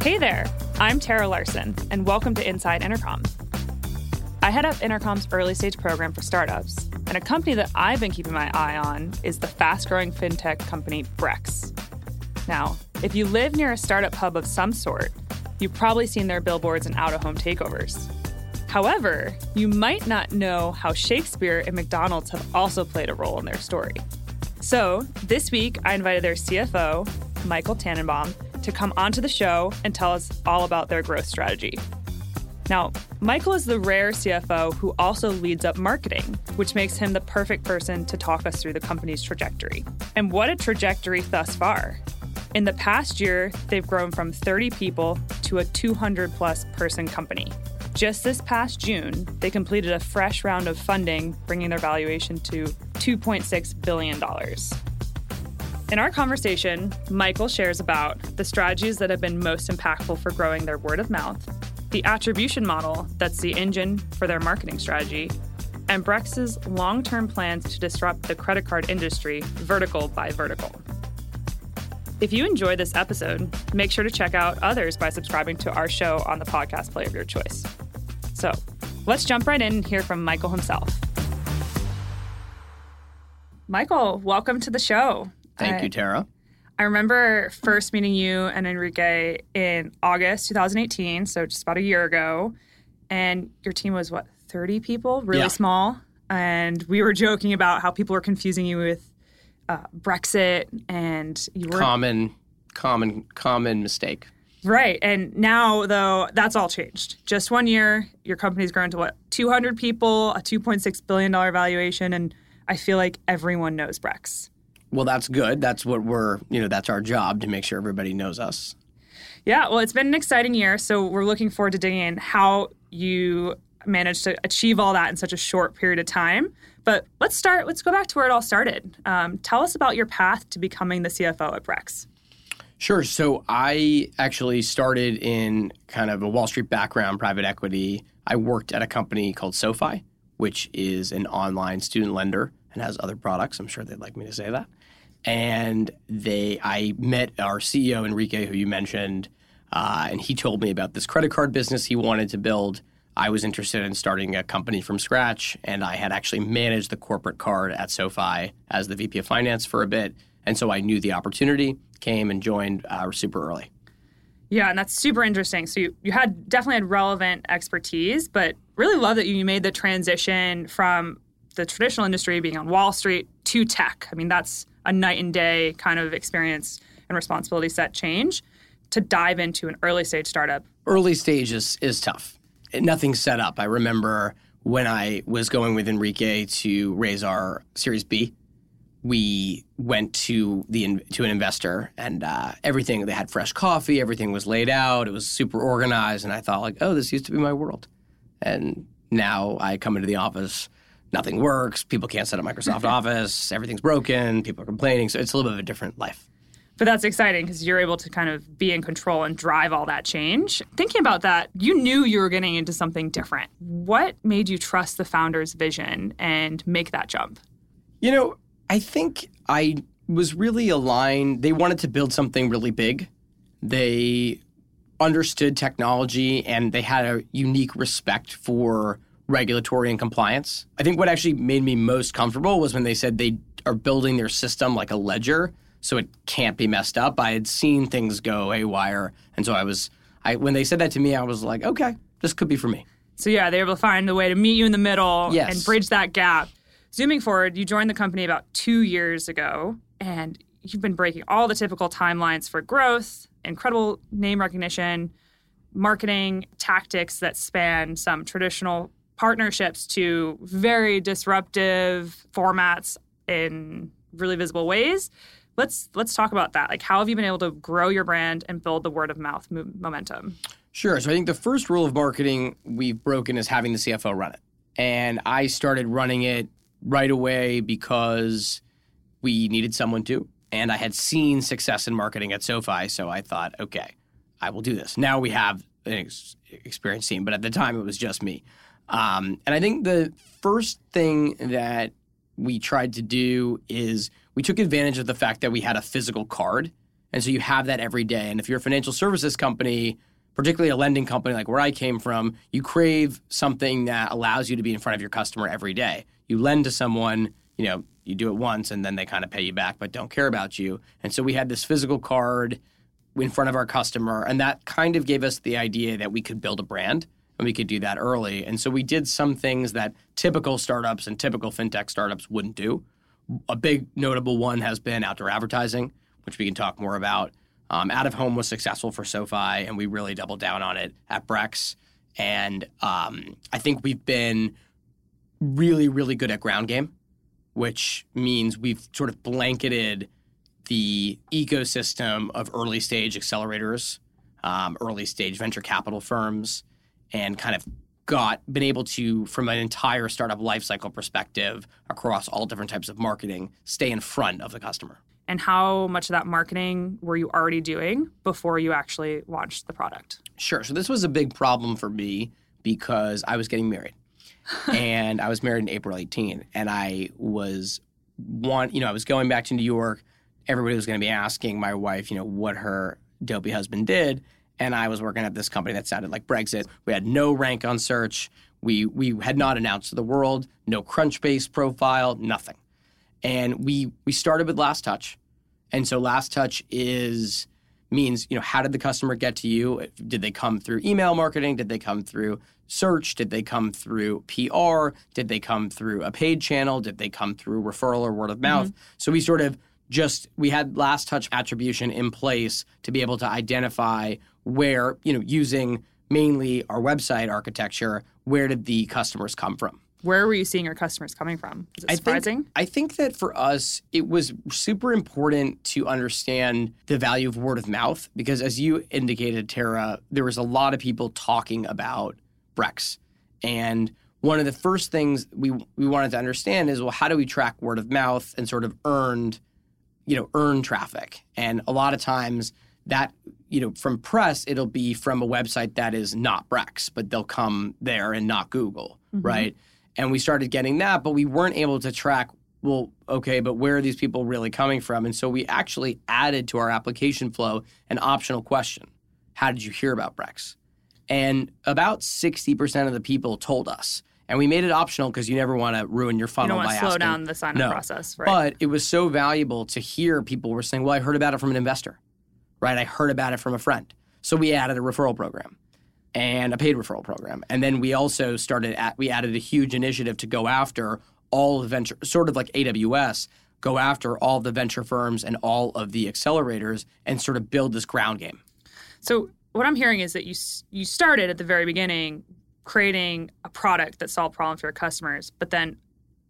Hey there, I'm Tara Larson, and welcome to Inside Intercom. I head up Intercom's early stage program for startups, and a company that I've been keeping my eye on is the fast growing fintech company Brex. Now, if you live near a startup hub of some sort, you've probably seen their billboards and out of home takeovers. However, you might not know how Shakespeare and McDonald's have also played a role in their story. So, this week I invited their CFO, Michael Tannenbaum, to come onto the show and tell us all about their growth strategy. Now, Michael is the rare CFO who also leads up marketing, which makes him the perfect person to talk us through the company's trajectory. And what a trajectory thus far! In the past year, they've grown from 30 people to a 200 plus person company. Just this past June, they completed a fresh round of funding, bringing their valuation to $2.6 billion. In our conversation, Michael shares about the strategies that have been most impactful for growing their word of mouth, the attribution model that's the engine for their marketing strategy, and Brex's long term plans to disrupt the credit card industry vertical by vertical. If you enjoyed this episode, make sure to check out others by subscribing to our show on the podcast player of your choice. So let's jump right in and hear from Michael himself. Michael, welcome to the show. Thank you, Tara. I remember first meeting you and Enrique in August 2018, so just about a year ago. And your team was what, 30 people? Really Yeah. small. And we were joking about how people were confusing you with uh, Brexit and you were Common, common, common mistake. right. And now, though, that's all changed. Just one year, your company's grown to what, 200 people, a $2.6 billion valuation. And I feel like everyone knows Brex. Well, that's good. That's what we're, you know, that's our job to make sure everybody knows us. Yeah, well, it's been an exciting year. So we're looking forward to digging in how you managed to achieve all that in such a short period of time. But let's start, let's go back to where it all started. Um, tell us about your path to becoming the CFO at Brex. Sure. So I actually started in kind of a Wall Street background, private equity. I worked at a company called SoFi, which is an online student lender and has other products. I'm sure they'd like me to say that. And they, I met our CEO Enrique, who you mentioned, uh, and he told me about this credit card business he wanted to build. I was interested in starting a company from scratch, and I had actually managed the corporate card at SoFi as the VP of Finance for a bit, and so I knew the opportunity, came and joined uh, super early. Yeah, and that's super interesting. So you, you had definitely had relevant expertise, but really love that you made the transition from the traditional industry being on Wall Street to tech. I mean, that's a night and day kind of experience and responsibility set change to dive into an early stage startup. Early stage is, is tough. Nothing's set up. I remember when I was going with Enrique to raise our Series B, we went to the to an investor and uh, everything they had fresh coffee everything was laid out it was super organized and i thought like oh this used to be my world and now i come into the office nothing works people can't set up microsoft office everything's broken people are complaining so it's a little bit of a different life But that's exciting because you're able to kind of be in control and drive all that change. Thinking about that, you knew you were getting into something different. What made you trust the founder's vision and make that jump? You know, I think I was really aligned. They wanted to build something really big. They understood technology and they had a unique respect for regulatory and compliance. I think what actually made me most comfortable was when they said they are building their system like a ledger so it can't be messed up. I had seen things go haywire and so I was I when they said that to me I was like, okay, this could be for me. So yeah, they were able to find a way to meet you in the middle Yes. and bridge that gap. Zooming forward, you joined the company about two years ago, and you've been breaking all the typical timelines for growth, incredible name recognition, marketing tactics that span some traditional partnerships to very disruptive formats in really visible ways. Let's let's talk about that. Like, how have you been able to grow your brand and build the word of mouth mo- momentum? Sure. So I think the first rule of marketing we've broken is having the CFO run it. And I started running it right away because we needed someone to. And I had seen success in marketing at SoFi. So I thought, okay, I will do this. Now we have an ex- experienced team, but at the time it was just me. Um, and I think the first thing that we tried to do is we took advantage of the fact that we had a physical card And so you have that every day. And if you're a financial services company, particularly a lending company like where I came from, you crave something that allows you to be in front of your customer every day. You lend to someone, you know, you do it once and then they kind of pay you back but don't care about you. And so we had this physical card in front of our customer and that kind of gave us the idea that we could build a brand and we could do that early. And so we did some things that typical startups and typical fintech startups wouldn't do. A big notable one has been outdoor advertising, which we can talk more about. Um, out of home was successful for SoFi, and we really doubled down on it at Brex. And um, I think we've been really, really good at ground game, which means we've sort of blanketed the ecosystem of early stage accelerators, um, early stage venture capital firms, and kind of got been able to, from an entire startup lifecycle perspective, across all different types of marketing, stay in front of the customer. And how much of that marketing were you already doing before you actually launched the product? Sure. So this was a big problem for me because I was getting married. and I was married in April 18 and I was one, you know, I was going back to New York. Everybody was going to be asking my wife, you know, what her dopey husband did and I was working at this company that sounded like Brexit. We had no rank on search. We we had not announced to the world, no Crunchbase profile, nothing. And we we started with Last Touch. And so Last Touch is means, you know, how did the customer get to you? Did they come through email marketing? Did they come through search? Did they come through PR? Did they come through a paid channel? Did they come through referral or word of mouth? Mm-hmm. So we sort of just we had last touch attribution in place to be able to identify where, you know, using mainly our website architecture, where did the customers come from? Where were you seeing your customers coming from? Is it surprising? I think, I think that for us, it was super important to understand the value of word of mouth because, as you indicated, Tara, there was a lot of people talking about Brex. And one of the first things we, we wanted to understand is well, how do we track word of mouth and sort of earned, you know, earned traffic? And a lot of times, that you know from press it'll be from a website that is not brex but they'll come there and not google mm-hmm. right? And we started getting that but we weren't able to track well okay but where are these people really coming from? And so we actually added to our application flow an optional question. How did you hear about brex? And about 60% of the people told us. And we made it optional because you never want to ruin your funnel you don't to slow asking. down the sign up no. process right? But it was so valuable to hear people were saying well i heard about it from an investor right? I heard about it from a friend. So we added a referral program and a paid referral program. And then we also started at, we added a huge initiative to go after all the venture sort of like AWS, go after all the venture firms and all of the accelerators and sort of build this ground game. So what I'm hearing is that you you started at the very beginning creating a product that solved problems for your customers, but then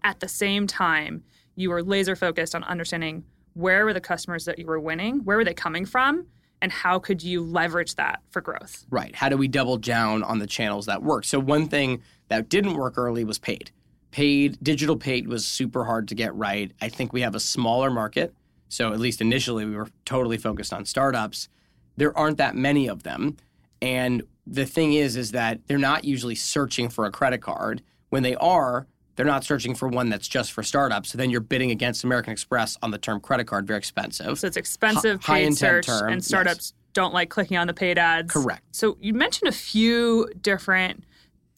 at the same time you were laser focused on understanding where were the customers that you were winning? Where were they coming from? And how could you leverage that for growth? Right. How do we double down on the channels that work? So, one thing that didn't work early was paid. Paid, digital paid was super hard to get right. I think we have a smaller market. So, at least initially, we were totally focused on startups. There aren't that many of them. And the thing is, is that they're not usually searching for a credit card. When they are, they're not searching for one that's just for startups. So then you're bidding against American Express on the term credit card, very expensive. So it's expensive, H- paid search, term, and startups yes. don't like clicking on the paid ads. Correct. So you mentioned a few different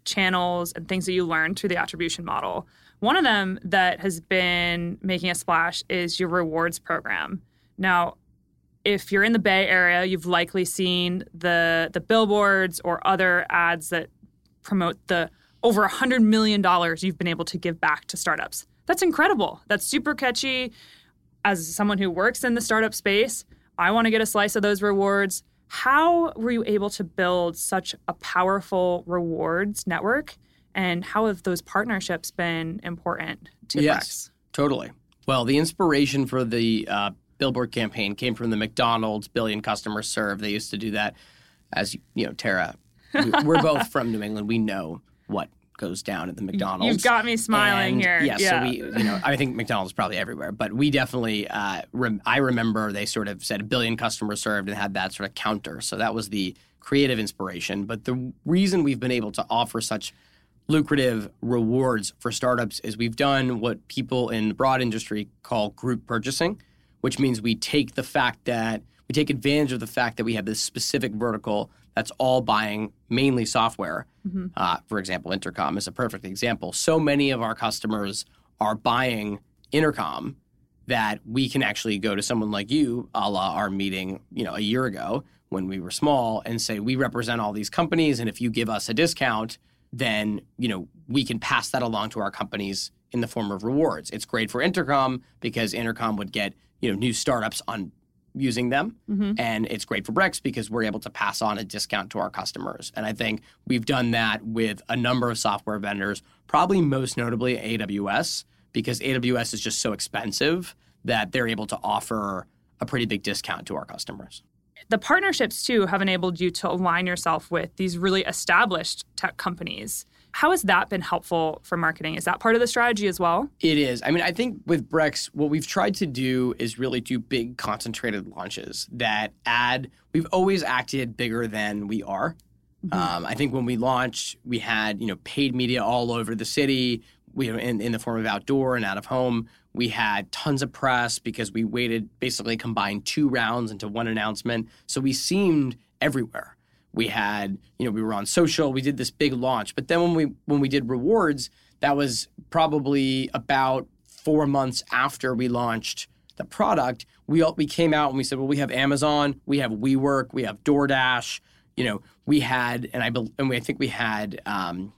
channels and things that you learned through the attribution model. One of them that has been making a splash is your rewards program. Now, if you're in the Bay Area, you've likely seen the the billboards or other ads that promote the over $100 million you've been able to give back to startups. That's incredible. That's super catchy. As someone who works in the startup space, I want to get a slice of those rewards. How were you able to build such a powerful rewards network? And how have those partnerships been important to yes, Brex? Totally. Well, the inspiration for the uh, billboard campaign came from the McDonald's billion customers served. They used to do that. As you know, Tara, we're both from New England. We know what goes down at the McDonald's. You've got me smiling and, here. Yeah, yeah, so we, you know, I think McDonald's is probably everywhere, but we definitely, uh, rem- I remember they sort of said a billion customers served and had that sort of counter. So that was the creative inspiration. But the reason we've been able to offer such lucrative rewards for startups is we've done what people in the broad industry call group purchasing, which means we take the fact that we take advantage of the fact that we have this specific vertical that's all buying mainly software. Mm-hmm. Uh, for example, Intercom is a perfect example. So many of our customers are buying Intercom that we can actually go to someone like you, a la our meeting, you know, a year ago when we were small, and say we represent all these companies, and if you give us a discount, then you know we can pass that along to our companies in the form of rewards. It's great for Intercom because Intercom would get you know new startups on using them mm-hmm. and it's great for Brex because we're able to pass on a discount to our customers. And I think we've done that with a number of software vendors, probably most notably AWS because AWS is just so expensive that they're able to offer a pretty big discount to our customers. The partnerships too have enabled you to align yourself with these really established tech companies. How has that been helpful for marketing? Is that part of the strategy as well? It is. I mean, I think with Brex, what we've tried to do is really do big concentrated launches that add, we've always acted bigger than we are. Mm-hmm. Um, I think when we launched, we had you know paid media all over the city we in, in the form of outdoor and out of home. We had tons of press because we waited basically combined two rounds into one announcement. So we seemed everywhere. We had, you know, we were on social, we did this big launch. But then when we when we did rewards, that was probably about four months after we launched the product. We all, we came out and we said, well, we have Amazon, we have WeWork, we have DoorDash. You know, we had, and I and we, I think we had um,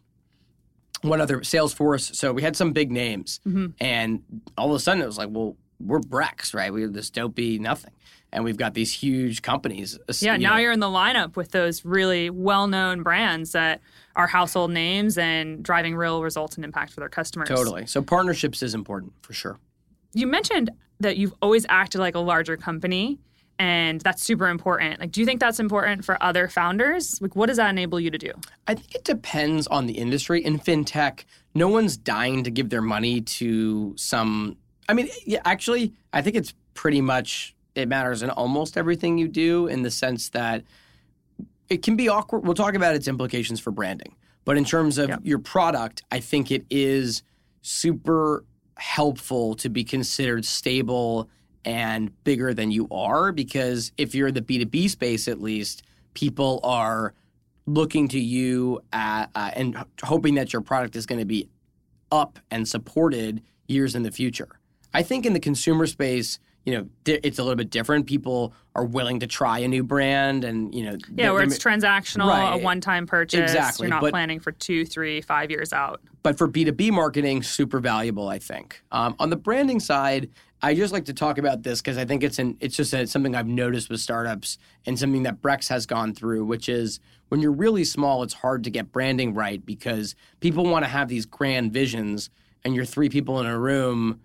one other Salesforce. So we had some big names, mm-hmm. and all of a sudden it was like, well, we're Brex, right? We're this dopey nothing, and we've got these huge companies. Uh, yeah, you now know. you're in the lineup with those really well-known brands that are household names and driving real results and impact for their customers. Totally. So partnerships is important for sure. You mentioned that you've always acted like a larger company and that's super important. Like, do you think that's important for other founders? Like, what does that enable you to do? I think it depends on the industry. In fintech, no one's dying to give their money to some. I mean, yeah, actually, I think it's pretty much it matters in almost everything you do in the sense that it can be awkward. We'll talk about its implications for branding, but in terms of yeah. your product, I think it is super helpful to be considered stable and bigger than you are because if you're in the B2B space at least, people are looking to you at, uh, and hoping that your product is going to be up and supported years in the future. I think in the consumer space, you know, it's a little bit different. People are willing to try a new brand, and you know, yeah, where it's transactional, right. a one-time purchase. Exactly, you're not but, planning for two, three, five years out. But for B two B marketing, super valuable, I think. Um, on the branding side, I just like to talk about this because I think it's an it's just a, something I've noticed with startups and something that Brex has gone through, which is when you're really small, it's hard to get branding right because people want to have these grand visions, and you're three people in a room,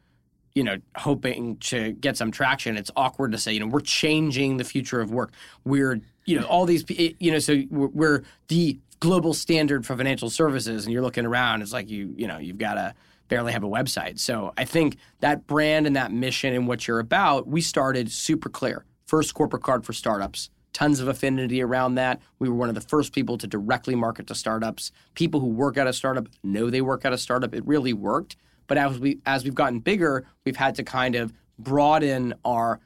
you know, hoping to get some traction. It's awkward to say, you know, we're changing the future of work. We're you know all these eh, you know so we're the global standard for financial services, and you're looking around, it's like you you know you've got to barely have a website. So I think that brand and that mission and what you're about, we started super clear. First corporate card for startups. Tons of affinity around that. We were one of the first people to directly market to startups. People who work at a startup know they work at a startup. It really worked. But as we as we've gotten bigger, we've had to kind of broaden our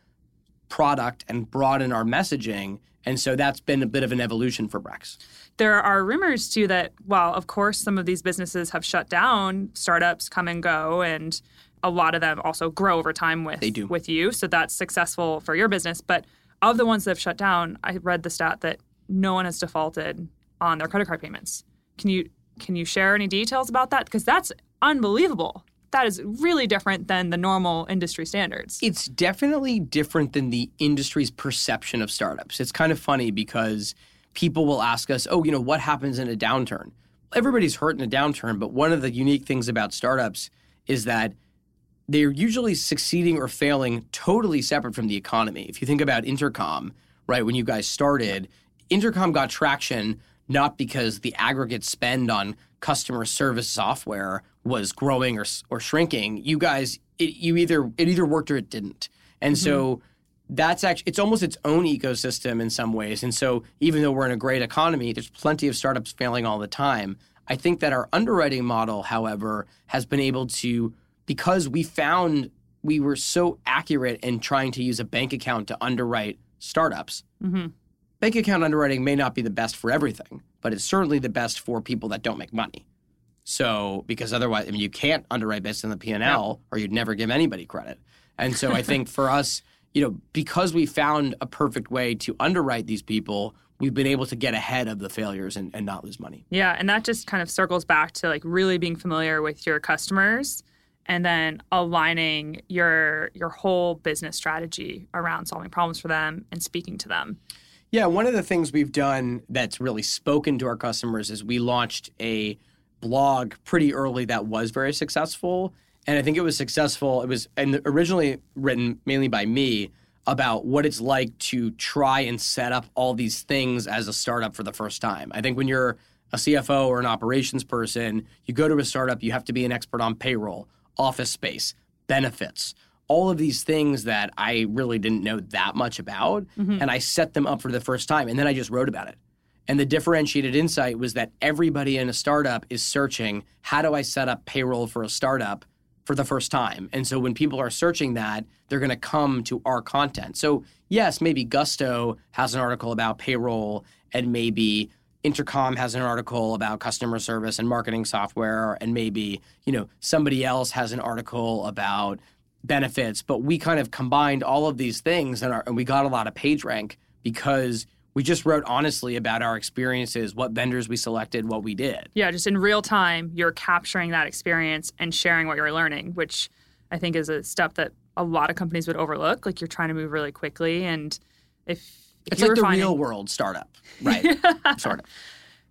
product and broaden our messaging. And so that's been a bit of an evolution for Brex. There are rumors too that, while of course some of these businesses have shut down, startups come and go, and a lot of them also grow over time with they do. with you. So that's successful for your business. But of the ones that have shut down, I read the stat that no one has defaulted on their credit card payments. Can you can you share any details about that? Because that's unbelievable. That is really different than the normal industry standards. It's definitely different than the industry's perception of startups. It's kind of funny because people will ask us, oh, you know, what happens in a downturn? Everybody's hurt in a downturn, but one of the unique things about startups is that they're usually succeeding or failing totally separate from the economy. If you think about Intercom, right, when you guys started, Intercom got traction not because the aggregate spend on customer service software was growing or, or shrinking. You guys, it, you either it either worked or it didn't. And mm-hmm. so that's actually it's almost its own ecosystem in some ways. And so even though we're in a great economy, there's plenty of startups failing all the time. I think that our underwriting model, however, has been able to because we found we were so accurate in trying to use a bank account to underwrite startups. hmm Bank account underwriting may not be the best for everything, but it's certainly the best for people that don't make money. So, because otherwise, I mean, you can't underwrite based on the P and L, or you'd never give anybody credit. And so, I think for us, you know, because we found a perfect way to underwrite these people, we've been able to get ahead of the failures and, and not lose money. Yeah, and that just kind of circles back to like really being familiar with your customers and then aligning your your whole business strategy around solving problems for them and speaking to them. Yeah, one of the things we've done that's really spoken to our customers is we launched a blog pretty early that was very successful. And I think it was successful. It was and originally written mainly by me about what it's like to try and set up all these things as a startup for the first time. I think when you're a CFO or an operations person, you go to a startup, you have to be an expert on payroll, office space, benefits, all of these things that I really didn't know that much about. Mm-hmm. And I set them up for the first time. And then I just wrote about it. And the differentiated insight was that everybody in a startup is searching how do I set up payroll for a startup for the first time? And so when people are searching that, they're going to come to our content. So, yes, maybe Gusto has an article about payroll, and maybe Intercom has an article about customer service and marketing software, and maybe, you know, somebody else has an article about benefits, but we kind of combined all of these things and, our, and we got a lot of page rank because we just wrote honestly about our experiences, what vendors we selected, what we did. Yeah, just in real time, you're capturing that experience and sharing what you're learning, which I think is a step that a lot of companies would overlook. Like you're trying to move really quickly, and if, if It's like the finding, real world startup, right? sort of.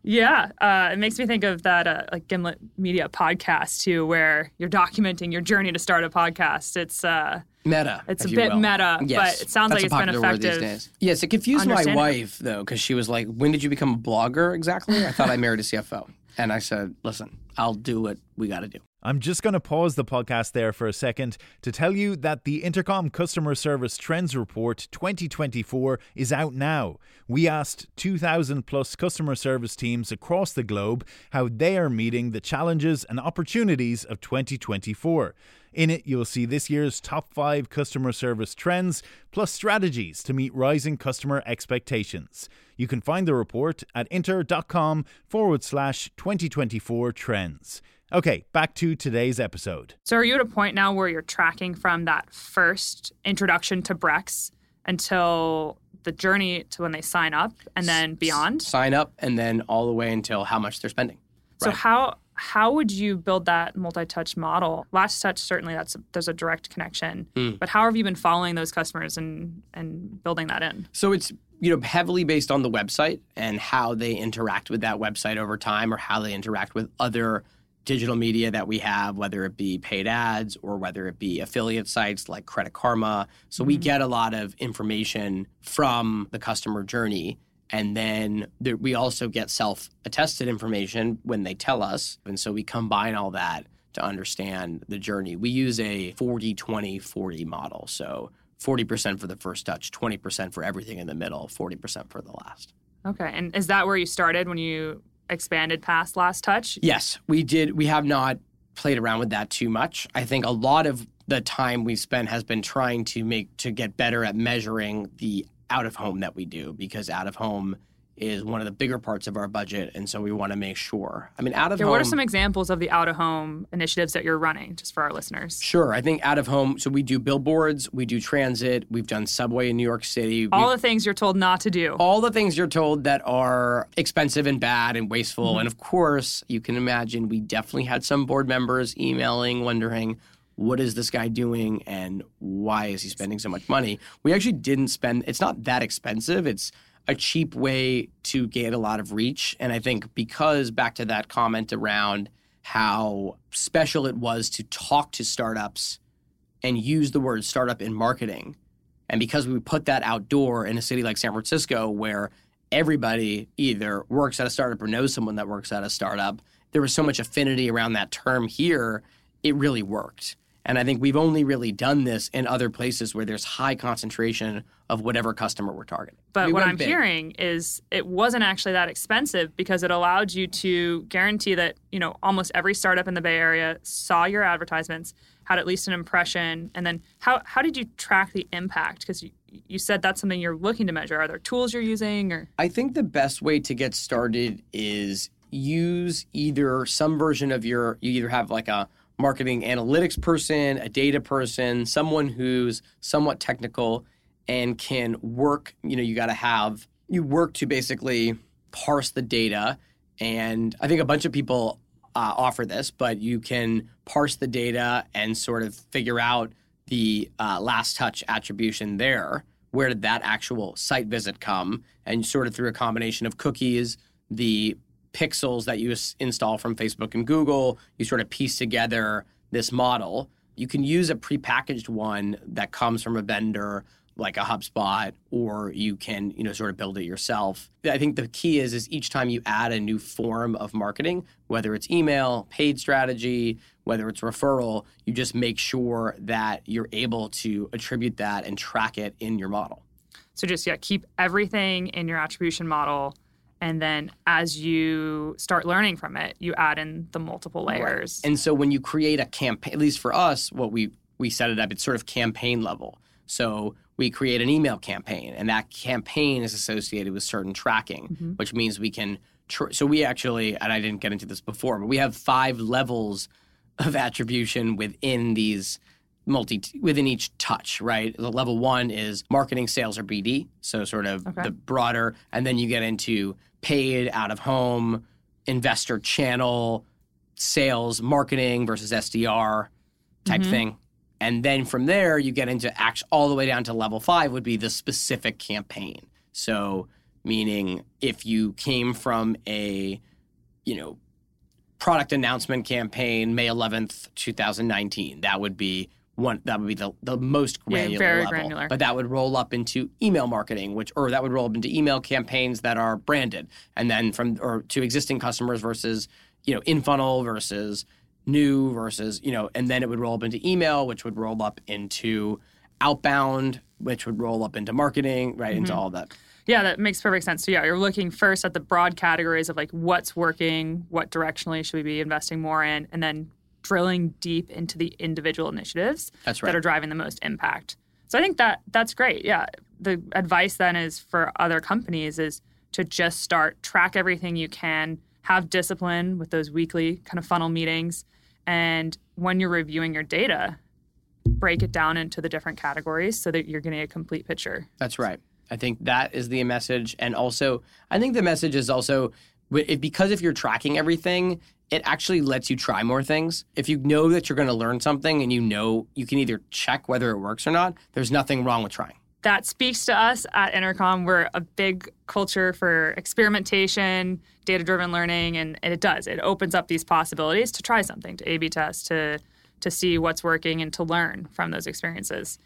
Yeah, uh, it makes me think of that uh, like Gimlet Media podcast too, where you're documenting your journey to start a podcast. It's uh, Meta. It's a bit will. meta, but it sounds that's like it's been popular word these effective. Yes, it confused my wife though because she was like, "When did you become a blogger exactly?" I thought I married a CFO, and I said, "Listen, I'll do what we got to do." I'm just going to pause the podcast there for a second to tell you that the Intercom Customer Service Trends Report 2024 is out now. We asked 2,000 plus customer service teams across the globe how they are meeting the challenges and opportunities of 2024. In it, you'll see this year's top five customer service trends, plus strategies to meet rising customer expectations. You can find the report at inter.com forward slash 2024 trends. Okay, back to today's episode. So are you at a point now where you're tracking from that first introduction to Brex until the journey to when they sign up and then beyond? Sign up, and then all the way until how much they're spending. So Right. how how would you build that multi-touch model? Last touch certainly that's there's a direct connection. Hmm. But how have you been following those customers and and building that in? So it's you know heavily based on the website and how they interact with that website over time, or how they interact with other digital media that we have, whether it be paid ads or whether it be affiliate sites like Credit Karma. So we mm-hmm. get a lot of information from the customer journey. And then there, we also get self attested information when they tell us. And so we combine all that to understand the journey. We use a 40 20 40 model. So 40% for the first touch, 20% for everything in the middle, 40% for the last. Okay. And is that where you started when you expanded past last touch? Yes, we did. We have not played around with that too much. I think a lot of the time we've spent has been trying to make to get better at measuring the out of home that we do because out of home is one of the bigger parts of our budget and so we want to make sure. I mean out of Yeah, home what are some examples of the out of home initiatives that you're running just for our listeners? Sure, I think out of home so we do billboards, we do transit, we've done subway in New York City. All the things you're told not to do. all the things you're told that are expensive and bad and wasteful. Mm-hmm. And of course, you can imagine we definitely had some board members emailing, wondering, what is this guy doing and why is he spending so much money? We actually didn't spend, it's not that expensive. It's a cheap way to get a lot of reach. And I think because back to that comment around how special it was to talk to startups and use the word startup in marketing. And because we put that outdoor in a city like San Francisco, where everybody either works at a startup or knows someone that works at a startup, there was so much affinity around that term here, it really worked. And I think we've only really done this in other places where there's high concentration of whatever customer we're targeting. But We what I'm big. hearing is it wasn't actually that expensive because it allowed you to guarantee that, you know, almost every startup in the Bay Area saw your advertisements, had at least an impression, and then how how did you track the impact? Because you, you said that's something you're looking to measure. Are there tools you're using or I think the best way to get started is use either some version of your, you either have like a marketing analytics person, a data person, someone who's somewhat technical and can work, you know, you got to have, you work to basically parse the data. And I think a bunch of people uh, offer this, but you can parse the data and sort of figure out the uh, last touch attribution there. Where did that actual site visit come? And sort of through a combination of cookies, the pixels that you install from Facebook and Google, you sort of piece together this model. You can use a prepackaged one that comes from a vendor like a HubSpot, or you can, you know, sort of build it yourself. I think the key is is each time you add a new form of marketing, whether it's email, paid strategy, whether it's referral, you just make sure that you're able to attribute that and track it in your model. so just yeah, keep everything in your attribution model and then as you start learning from it, you add in the multiple layers. And so when you create a campaign, at least for us, what we we set it up, it's sort of campaign level. So we create an email campaign, and that campaign is associated with certain tracking, mm-hmm. which means we can. Tr- so we actually, and I didn't get into this before, but we have five levels of attribution within these multi within each touch, right? The level one is marketing, sales, or BD, so sort of Okay. the broader, and then you get into paid, out of home, investor channel, sales, marketing versus SDR type mm-hmm. thing. And then from there, you get into act all the way down to level five would be the specific campaign. So, meaning if you came from a, you know, product announcement campaign, May 11th, 2019, that would be one, that would be the, the most Yeah, granular very level. granular. But that would roll up into email marketing, which, or that would roll up into email campaigns that are branded. And then from, or to existing customers versus, you know, in funnel versus new versus, you know, and then it would roll up into email, which would roll up into outbound, which would roll up into marketing, right, into Mm-hmm. all that. Yeah, that makes perfect sense. So yeah, you're looking first at the broad categories of like what's working, what directionally should we be investing more in, and then drilling deep into the individual initiatives That's that are driving the most impact. So I think that that's great. Yeah. The advice then is for other companies is to just start track everything you can, have discipline with those weekly kind of funnel meetings, and when you're reviewing your data, break it down into the different categories so that you're getting a complete picture. That's right. I think that is the message, and also I think the message is also if, because if you're tracking everything, it actually lets you try more things. If you know that you're going to learn something and you know you can either check whether it works or not, there's nothing wrong with trying. that speaks to us at Intercom. We're a big culture for experimentation, data driven learning, and, and it does. It opens up these possibilities to try something, to A B test, to to see what's working and to learn from those experiences.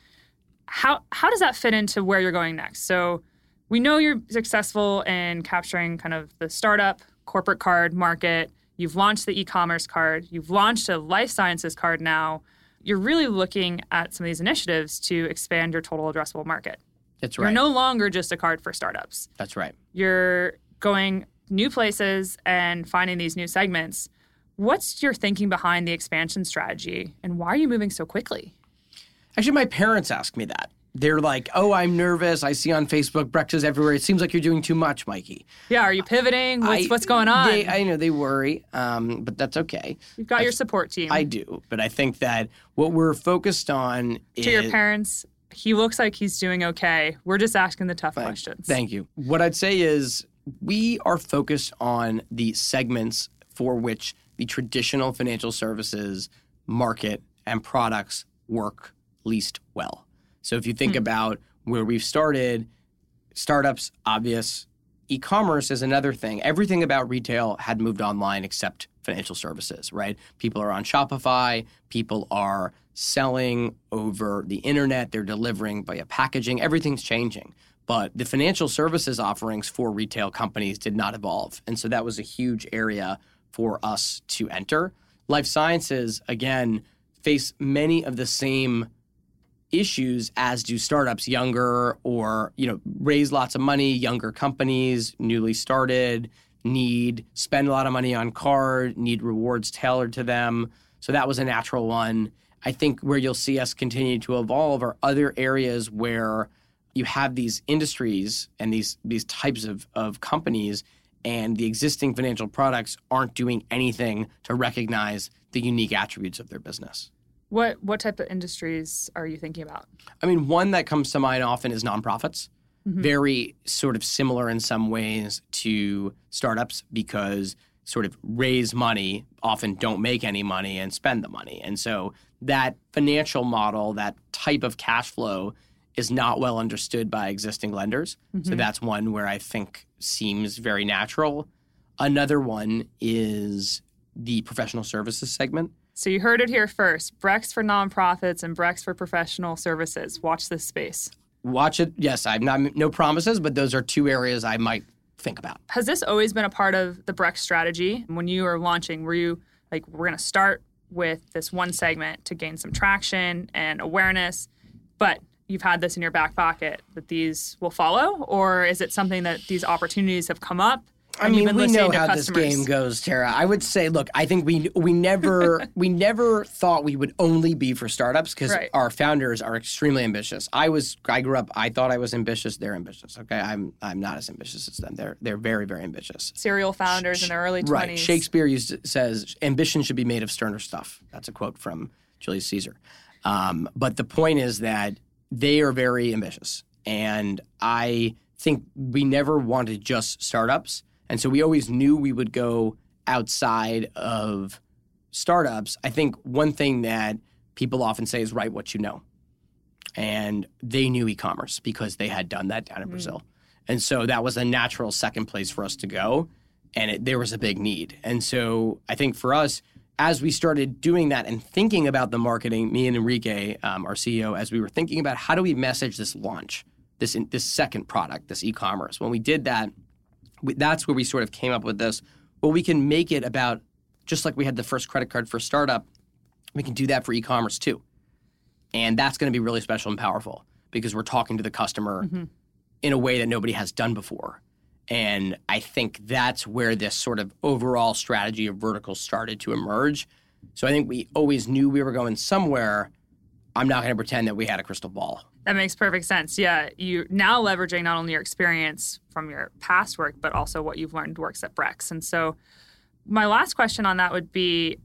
How how does that fit into where you're going next? So we know you're successful in capturing kind of the startup corporate card market. You've launched the e-commerce card. You've launched a life sciences card now. You're really looking at some of these initiatives to expand your total addressable market. That's right. You're no longer just a card for startups. That's right. You're going new places and finding these new segments. What's your thinking behind the expansion strategy and why are you moving so quickly? Actually, my parents ask me that. They're like, "Oh, I'm nervous. I see on Facebook breakfast everywhere. It seems like you're doing too much, Mikey." Yeah, are you pivoting? What's, I- what's going on? They, I know they worry, um, but that's okay. You've got your support team. I do, but I think that what we're focused on is to your parents, he looks like he's doing okay. We're just asking the tough questions. Thank you. What I'd say is we are focused on the segments for which the traditional financial services market and products work least well. So if you think hmm. about where we've started, startups, obvious. E commerce is another thing. Everything about retail had moved online except financial services, right? People are on Shopify, people are selling over the internet, they're delivering via packaging, everything's changing. But the financial services offerings for retail companies did not evolve. And so that was a huge area for us to enter. Life sciences, again, face many of the same issues as do startups younger or you know raise lots of money younger companies newly started need spend a lot of money on card need rewards tailored to them. So that was a natural one. I think where you'll see us continue to evolve are other areas where you have these industries and these these types of, of companies and the existing financial products aren't doing anything to recognize the unique attributes of their business what what type of industries are you thinking about? I mean, one that comes to mind often is nonprofits. Mm-hmm. Very sort of similar in some ways to startups because sort of raise money, often don't make any money and spend the money. And so that financial model, that type of cash flow is not well understood by existing lenders. Mm-hmm. So that's one where I think seems very natural. Another one is the professional services segment. So you heard it here first. Brex for nonprofits and Brex for professional services. Watch this space. Watch it. Yes, I'm not no promises, but those are two areas I might think about. Has this always been a part of the Brex strategy? When you were launching, were you like, we're going to start with this one segment to gain some traction and awareness, but you've had this in your back pocket that these will follow? Or is it something that these opportunities have come up I mean, we know how this game goes, Tara. I would say, look, I think we we never we never thought we would only be for startups because right. our founders are extremely ambitious. I was I grew up. I thought I was ambitious. They're ambitious. Okay, I'm I'm not as ambitious as them. They're they're very very ambitious. Serial founders Sh- in their early twenties. Right. Shakespeare used to, says ambition should be made of sterner stuff. That's a quote from Julius Caesar. Um, but the point is that they are very ambitious, and I think we never wanted just startups and so we always knew we would go outside of startups. I think one thing that people often say is write what you know. And they knew e commerce because they had done that down in mm. Brazil. And so that was a natural second place for us to go. And it, there was a big need. And so I think for us, as we started doing that and thinking about the marketing, me and Enrique, um, our CEO, as we were thinking about how do we message this launch, this this second product, this e-commerce. When we did that, that's where we sort of came up with this. Well, we can make it about just like we had the first credit card for startup, we can do that for e-commerce too. And that's going to be really special and powerful because we're talking to the customer mm-hmm. in a way that nobody has done before. And I think that's where this sort of overall strategy of verticals started to emerge. So I think we always knew we were going somewhere. I'm not going to pretend that we had a crystal ball. That makes perfect sense. Yeah, you now leveraging not only your experience from your past work, but also what you've learned works at Brex. And so, my last question on that would be: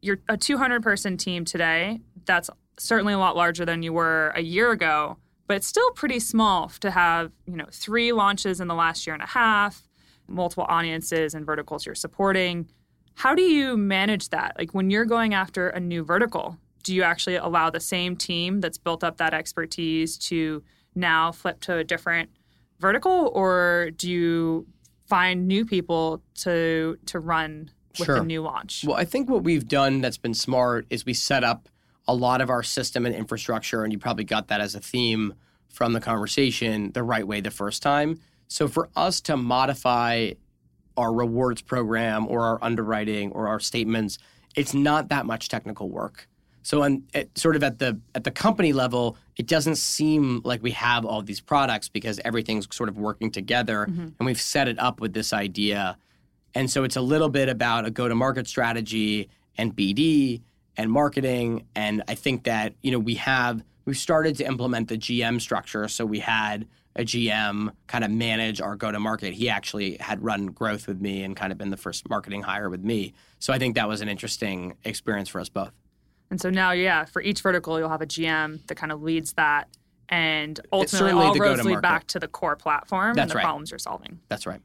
You're a 200 person team today. That's certainly a lot larger than you were a year ago, but it's still pretty small to have you know three launches in the last year and a half, multiple audiences and verticals you're supporting. How do you manage that? Like when you're going after a new vertical, do you actually allow the same team that's built up that expertise to now flip to a different vertical? Or do you find new people to to run with sure. the new launch? Well i think what we've done that's been smart is we set up a lot of our system and infrastructure and you probably got that as a theme from the conversation the right way the first time. So for us to modify our rewards program or our underwriting or our statements it's not that much technical work so, on sort of at the at the company level, it doesn't seem like we have all these products because everything's sort of working together, mm-hmm. and we've set it up with this idea. And so it's a little bit about a go-to-market strategy and BD and marketing. And I think that you know we have we've started to implement the GM structure. So we had a GM kind of manage our go-to-market. He actually had run growth with me and kind of been the first marketing hire with me. So I think that was an interesting experience for us both. And so now, yeah, for each vertical, you'll have a GM that kind of leads that. And ultimately, all roads lead back to the core platform That's and the right. problems you're solving. That's right.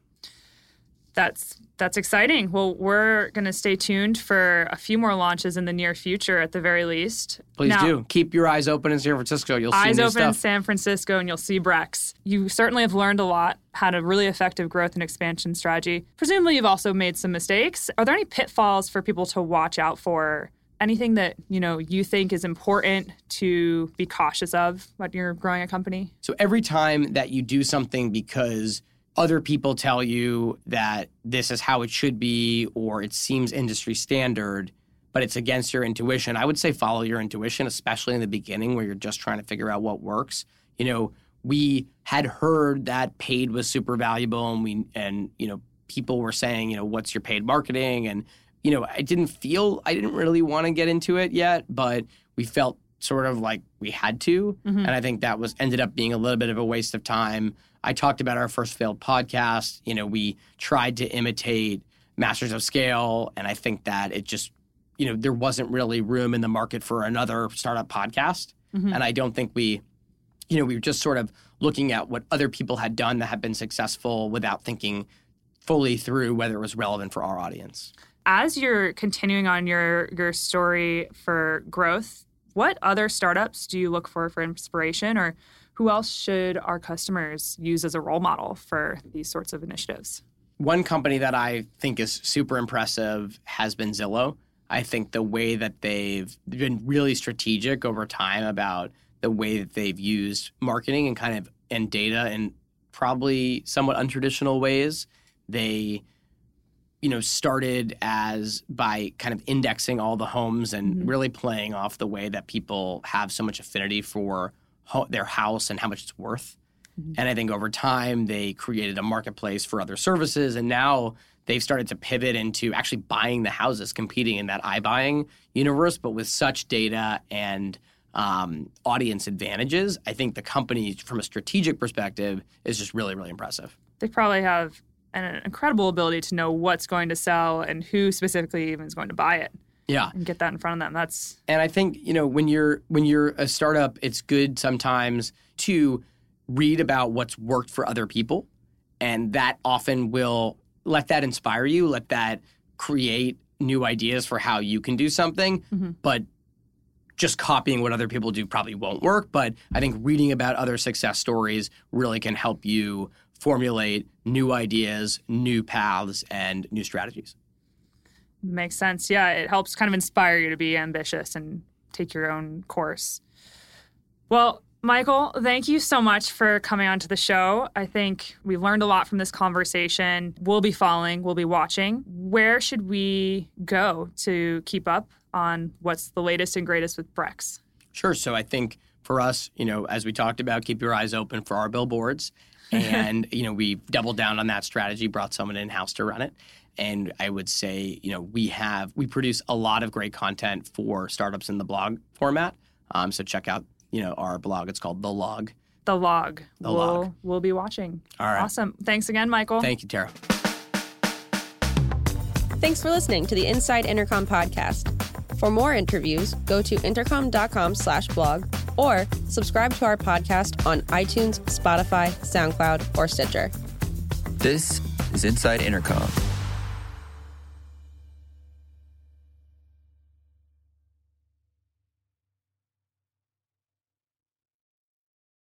That's that's exciting. Well, we're going to stay tuned for a few more launches in the near future, at the very least. Please now, do keep your eyes open in San Francisco. You'll see eyes open stuff. in San Francisco, and you'll see Brex. You certainly have learned a lot, had a really effective growth and expansion strategy. Presumably, you've also made some mistakes. Are there any pitfalls for people to watch out for anything that you know you think is important to be cautious of when you're growing a company so every time that you do something because other people tell you that this is how it should be or it seems industry standard but it's against your intuition. I would say follow your intuition, especially in the beginning where you're just trying to figure out what works. You know, we had heard that paid was super valuable and we and you know people were saying, you know, what's your paid marketing and you know, I didn't feel I didn't really want to get into it yet, but we felt sort of like we had to. Mm-hmm. And I think that was ended up being a little bit of a waste of time. I talked about our first failed podcast. You know, we tried to imitate Masters of Scale, and I think that it just, you know, there wasn't really room in the market for another startup podcast. Mm-hmm. And I don't think we, you know, we were just sort of looking at what other people had done that had been successful without thinking fully through whether it was relevant for our audience. As you're continuing on your your story for growth, what other startups do you look for for inspiration or who else should our customers use as a role model for these sorts of initiatives? One company that I think is super impressive has been Zillow. I think the way that they've been really strategic over time about the way that they've used marketing and kind of and data in probably somewhat untraditional ways. They you know started as by kind of indexing all the homes and mm-hmm. really playing off the way that people have so much affinity for ho- their house and how much it's worth. Mm-hmm. And I think over time they created a marketplace for other services and now they've started to pivot into actually buying the houses, competing in that iBuying universe, but with such data and um, audience advantages. I think the company, from a strategic perspective, is just really, really impressive. They probably have an incredible ability to know what's going to sell and who specifically even is going to buy it. Yeah. And get that in front of them. That's And I think, you know, when you're when you're a startup, it's good sometimes to read about what's worked for other people. And that often will let that inspire you, let that create new ideas for how you can do something. Mm-hmm. But just copying what other people do probably won't work. But I think reading about other success stories really can help you formulate new ideas, new paths, and new strategies. Makes sense. Yeah, it helps kind of inspire you to be ambitious and take your own course. Well, Michael, thank you so much for coming onto the show. I think we've learned a lot from this conversation. We'll be following, we'll be watching. Where should we go to keep up on what's the latest and greatest with Brex? Sure. So I think for us, you know, as we talked about, keep your eyes open for our billboards. And, you know, we doubled down on that strategy, brought someone in house to run it. And I would say, you know, we have, we produce a lot of great content for startups in the blog format. Um, so check out you know, our blog. It's called The Log. The Log. The we'll, Log. We'll be watching. All right. Awesome. Thanks again, Michael. Thank you, Tara. Thanks for listening to the Inside Intercom podcast. For more interviews, go to intercom.com slash blog or subscribe to our podcast on iTunes, Spotify, SoundCloud, or Stitcher. This is Inside Intercom.